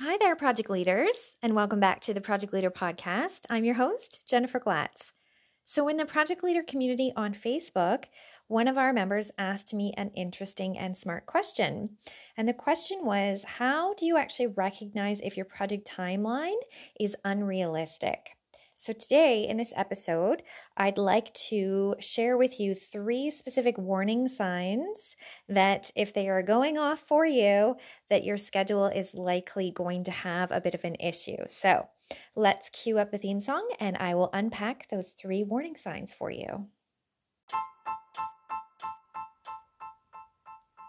Hi there, project leaders, and welcome back to the Project Leader Podcast. I'm your host, Jennifer Glatz. So, in the Project Leader community on Facebook, one of our members asked me an interesting and smart question. And the question was How do you actually recognize if your project timeline is unrealistic? So, today in this episode, I'd like to share with you three specific warning signs that if they are going off for you, that your schedule is likely going to have a bit of an issue. So, let's cue up the theme song and I will unpack those three warning signs for you.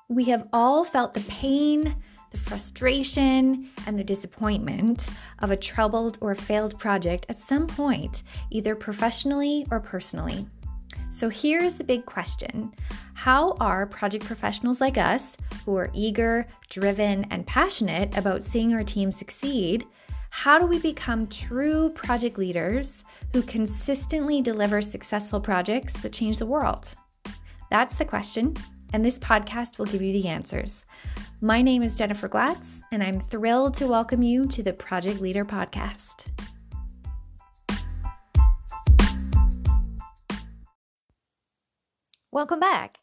We have all felt the pain the frustration and the disappointment of a troubled or failed project at some point, either professionally or personally. So here's the big question How are project professionals like us, who are eager, driven, and passionate about seeing our team succeed, how do we become true project leaders who consistently deliver successful projects that change the world? That's the question, and this podcast will give you the answers. My name is Jennifer Glatz, and I'm thrilled to welcome you to the Project Leader Podcast. Welcome back.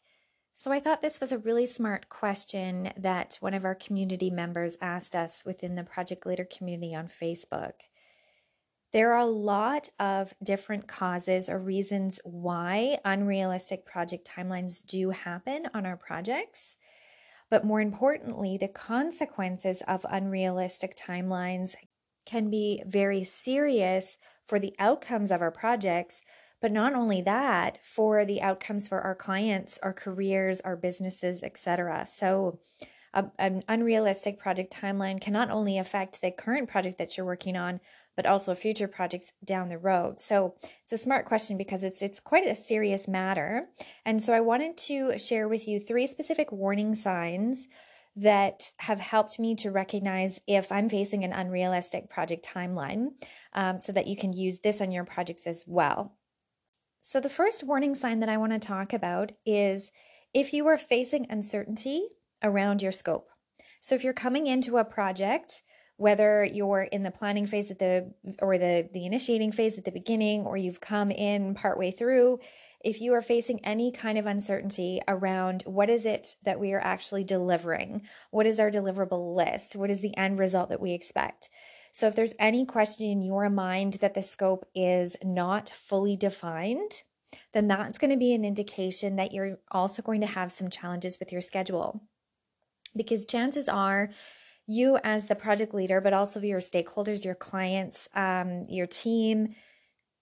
So, I thought this was a really smart question that one of our community members asked us within the Project Leader community on Facebook. There are a lot of different causes or reasons why unrealistic project timelines do happen on our projects. But more importantly, the consequences of unrealistic timelines can be very serious for the outcomes of our projects. But not only that, for the outcomes for our clients, our careers, our businesses, etc. So, a, an unrealistic project timeline can not only affect the current project that you're working on, but also future projects down the road. So it's a smart question because it's it's quite a serious matter. And so I wanted to share with you three specific warning signs that have helped me to recognize if I'm facing an unrealistic project timeline um, so that you can use this on your projects as well. So, the first warning sign that I want to talk about is if you are facing uncertainty around your scope. So, if you're coming into a project whether you're in the planning phase at the or the the initiating phase at the beginning or you've come in partway through if you are facing any kind of uncertainty around what is it that we are actually delivering what is our deliverable list what is the end result that we expect so if there's any question in your mind that the scope is not fully defined then that's going to be an indication that you're also going to have some challenges with your schedule because chances are you as the project leader, but also your stakeholders, your clients, um, your team,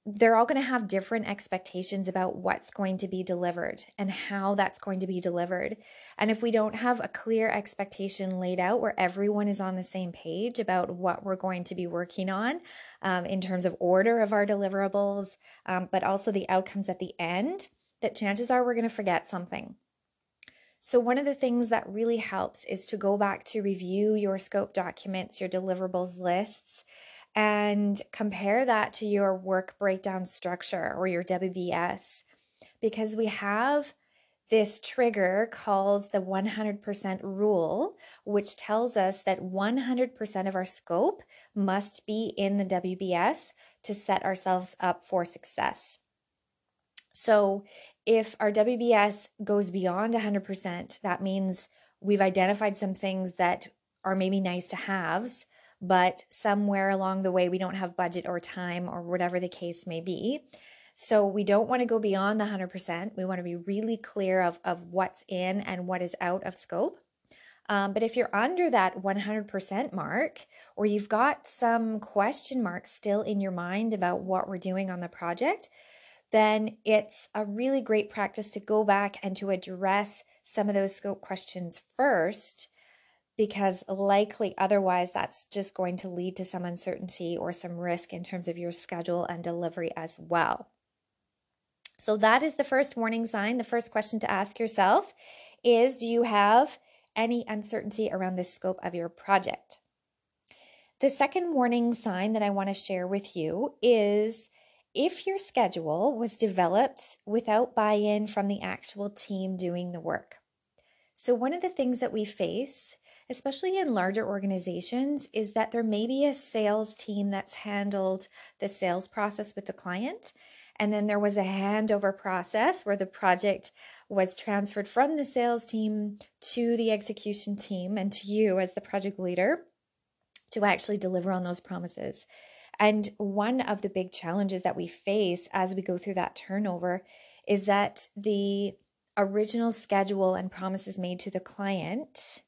they're all going to have different expectations about what's going to be delivered and how that's going to be delivered. And if we don't have a clear expectation laid out where everyone is on the same page about what we're going to be working on um, in terms of order of our deliverables, um, but also the outcomes at the end, that chances are we're going to forget something. So, one of the things that really helps is to go back to review your scope documents, your deliverables lists, and compare that to your work breakdown structure or your WBS because we have this trigger called the 100% rule, which tells us that 100% of our scope must be in the WBS to set ourselves up for success. So, if our WBS goes beyond 100%, that means we've identified some things that are maybe nice to haves, but somewhere along the way we don't have budget or time or whatever the case may be. So we don't want to go beyond the 100%. We want to be really clear of, of what's in and what is out of scope. Um, but if you're under that 100% mark, or you've got some question marks still in your mind about what we're doing on the project, then it's a really great practice to go back and to address some of those scope questions first because likely otherwise that's just going to lead to some uncertainty or some risk in terms of your schedule and delivery as well. So that is the first warning sign. The first question to ask yourself is do you have any uncertainty around the scope of your project? The second warning sign that I want to share with you is if your schedule was developed without buy in from the actual team doing the work. So, one of the things that we face, especially in larger organizations, is that there may be a sales team that's handled the sales process with the client. And then there was a handover process where the project was transferred from the sales team to the execution team and to you as the project leader to actually deliver on those promises. And one of the big challenges that we face as we go through that turnover is that the original schedule and promises made to the client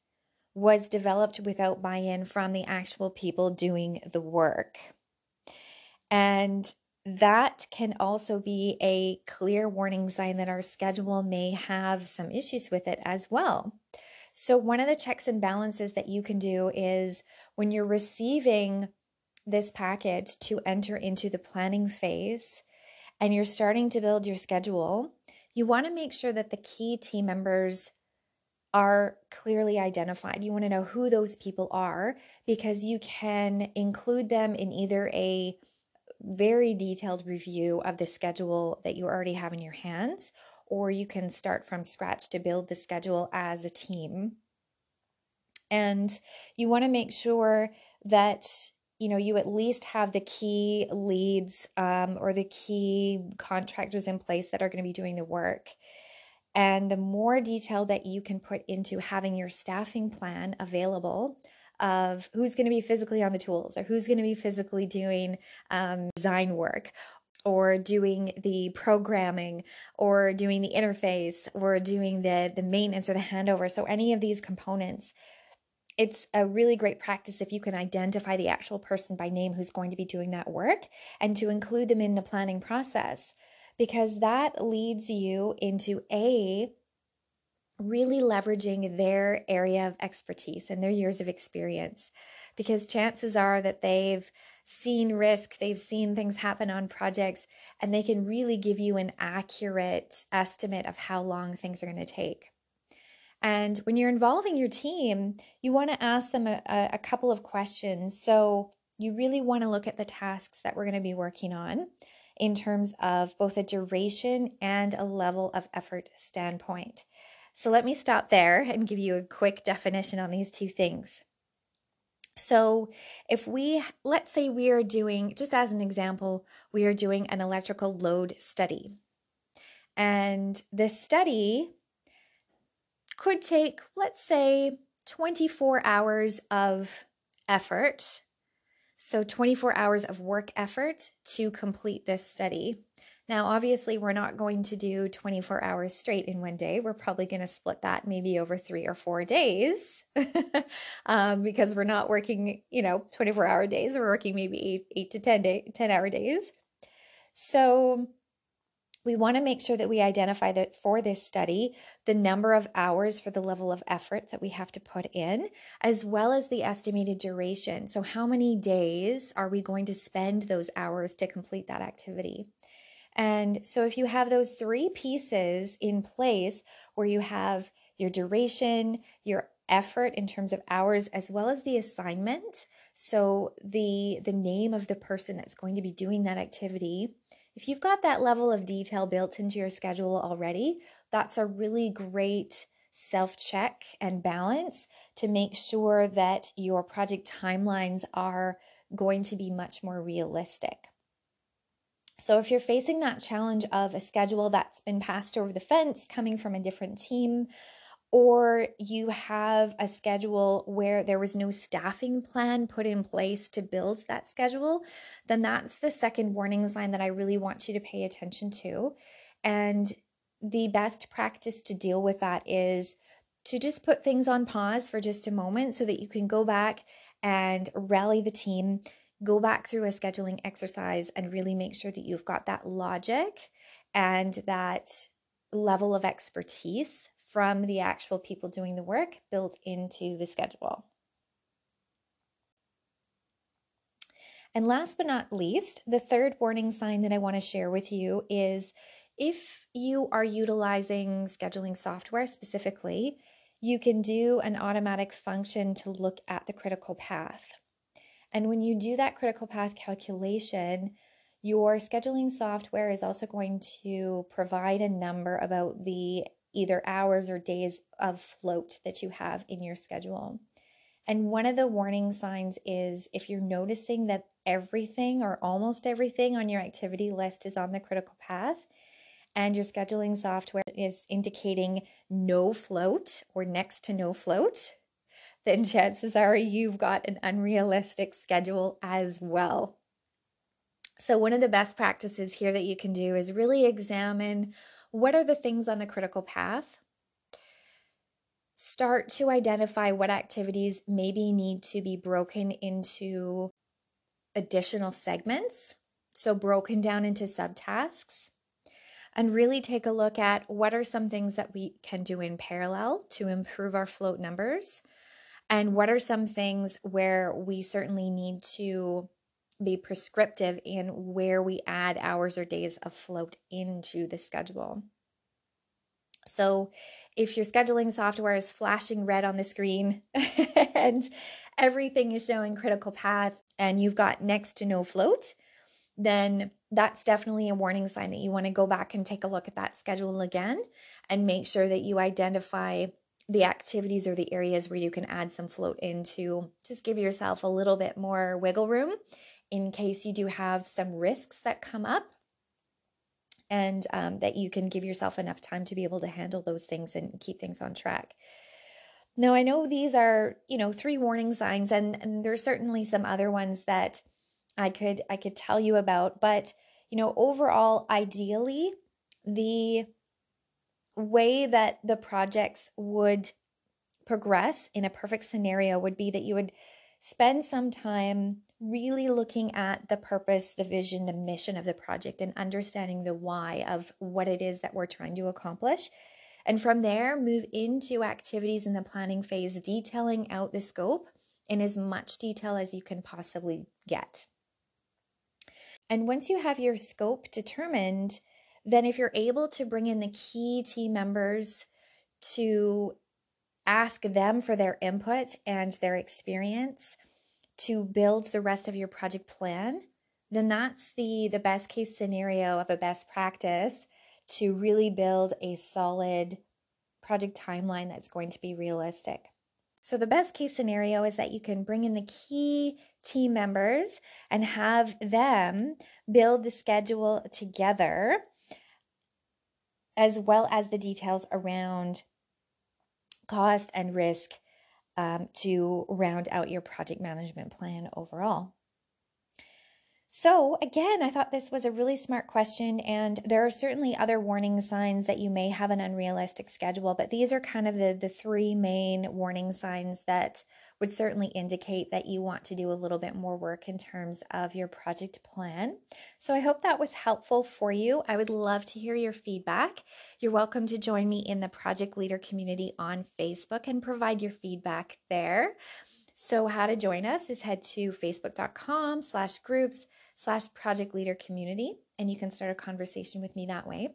was developed without buy in from the actual people doing the work. And that can also be a clear warning sign that our schedule may have some issues with it as well. So, one of the checks and balances that you can do is when you're receiving this package to enter into the planning phase and you're starting to build your schedule, you want to make sure that the key team members are clearly identified. You want to know who those people are because you can include them in either a very detailed review of the schedule that you already have in your hands, or you can start from scratch to build the schedule as a team. And you want to make sure that you know you at least have the key leads um, or the key contractors in place that are going to be doing the work. And the more detail that you can put into having your staffing plan available of who's going to be physically on the tools or who's going to be physically doing um, design work or doing the programming or doing the interface or doing the the maintenance or the handover. So any of these components it's a really great practice if you can identify the actual person by name who's going to be doing that work and to include them in the planning process because that leads you into a really leveraging their area of expertise and their years of experience because chances are that they've seen risk, they've seen things happen on projects, and they can really give you an accurate estimate of how long things are going to take. And when you're involving your team, you want to ask them a, a couple of questions. So, you really want to look at the tasks that we're going to be working on in terms of both a duration and a level of effort standpoint. So let me stop there and give you a quick definition on these two things. So, if we, let's say we are doing, just as an example, we are doing an electrical load study. And this study could take, let's say, 24 hours of effort so 24 hours of work effort to complete this study. Now, obviously, we're not going to do 24 hours straight in one day. We're probably going to split that maybe over three or four days um, because we're not working, you know, 24 hour days. We're working maybe eight, eight to 10 day, 10 hour days. So we want to make sure that we identify that for this study, the number of hours for the level of effort that we have to put in, as well as the estimated duration. So, how many days are we going to spend those hours to complete that activity? And so, if you have those three pieces in place where you have your duration, your effort in terms of hours as well as the assignment so the the name of the person that's going to be doing that activity if you've got that level of detail built into your schedule already, that's a really great self check and balance to make sure that your project timelines are going to be much more realistic. So, if you're facing that challenge of a schedule that's been passed over the fence coming from a different team, or you have a schedule where there was no staffing plan put in place to build that schedule, then that's the second warning sign that I really want you to pay attention to. And the best practice to deal with that is to just put things on pause for just a moment so that you can go back and rally the team, go back through a scheduling exercise, and really make sure that you've got that logic and that level of expertise from the actual people doing the work built into the schedule. And last but not least, the third warning sign that I want to share with you is if you are utilizing scheduling software specifically, you can do an automatic function to look at the critical path. And when you do that critical path calculation, your scheduling software is also going to provide a number about the either hours or days of float that you have in your schedule. And one of the warning signs is if you're noticing that everything or almost everything on your activity list is on the critical path and your scheduling software is indicating no float or next to no float, then chances are you've got an unrealistic schedule as well. So, one of the best practices here that you can do is really examine what are the things on the critical path. Start to identify what activities maybe need to be broken into additional segments, so broken down into subtasks. And really take a look at what are some things that we can do in parallel to improve our float numbers, and what are some things where we certainly need to be prescriptive in where we add hours or days of float into the schedule. So, if your scheduling software is flashing red on the screen and everything is showing critical path and you've got next to no float, then that's definitely a warning sign that you want to go back and take a look at that schedule again and make sure that you identify the activities or the areas where you can add some float into. Just give yourself a little bit more wiggle room in case you do have some risks that come up and um, that you can give yourself enough time to be able to handle those things and keep things on track. Now, I know these are, you know, three warning signs and, and there's certainly some other ones that I could I could tell you about, but you know, overall ideally the way that the projects would progress in a perfect scenario would be that you would spend some time really looking at the purpose, the vision, the mission of the project, and understanding the why of what it is that we're trying to accomplish. And from there, move into activities in the planning phase, detailing out the scope in as much detail as you can possibly get. And once you have your scope determined, then if you're able to bring in the key team members to ask them for their input and their experience to build the rest of your project plan, then that's the the best case scenario of a best practice to really build a solid project timeline that's going to be realistic. So, the best case scenario is that you can bring in the key team members and have them build the schedule together, as well as the details around cost and risk um, to round out your project management plan overall. So, again, I thought this was a really smart question, and there are certainly other warning signs that you may have an unrealistic schedule, but these are kind of the, the three main warning signs that would certainly indicate that you want to do a little bit more work in terms of your project plan. So, I hope that was helpful for you. I would love to hear your feedback. You're welcome to join me in the Project Leader community on Facebook and provide your feedback there. So, how to join us is head to facebook.com slash groups slash project leader community, and you can start a conversation with me that way.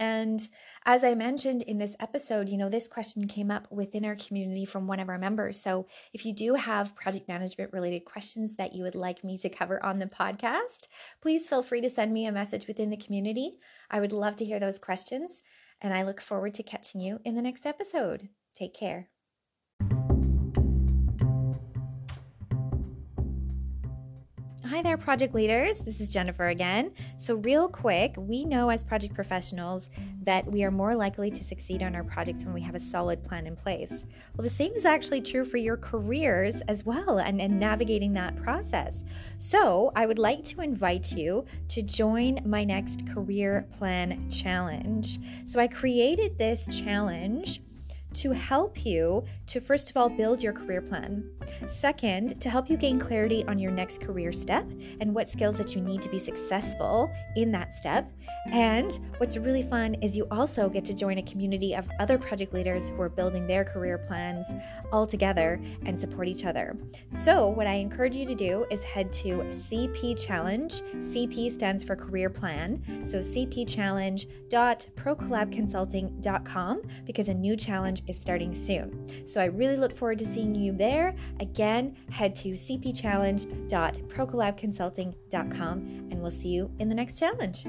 And as I mentioned in this episode, you know, this question came up within our community from one of our members. So if you do have project management related questions that you would like me to cover on the podcast, please feel free to send me a message within the community. I would love to hear those questions, and I look forward to catching you in the next episode. Take care. Hi there, project leaders. This is Jennifer again. So, real quick, we know as project professionals that we are more likely to succeed on our projects when we have a solid plan in place. Well, the same is actually true for your careers as well and, and navigating that process. So, I would like to invite you to join my next career plan challenge. So, I created this challenge to help you to, first of all, build your career plan. Second, to help you gain clarity on your next career step and what skills that you need to be successful in that step. And what's really fun is you also get to join a community of other project leaders who are building their career plans all together and support each other. So, what I encourage you to do is head to CP Challenge. CP stands for career plan. So, cpchallenge.procollabconsulting.com because a new challenge is starting soon. So I really look forward to seeing you there. Again, head to cpchallenge.procollabconsulting.com and we'll see you in the next challenge.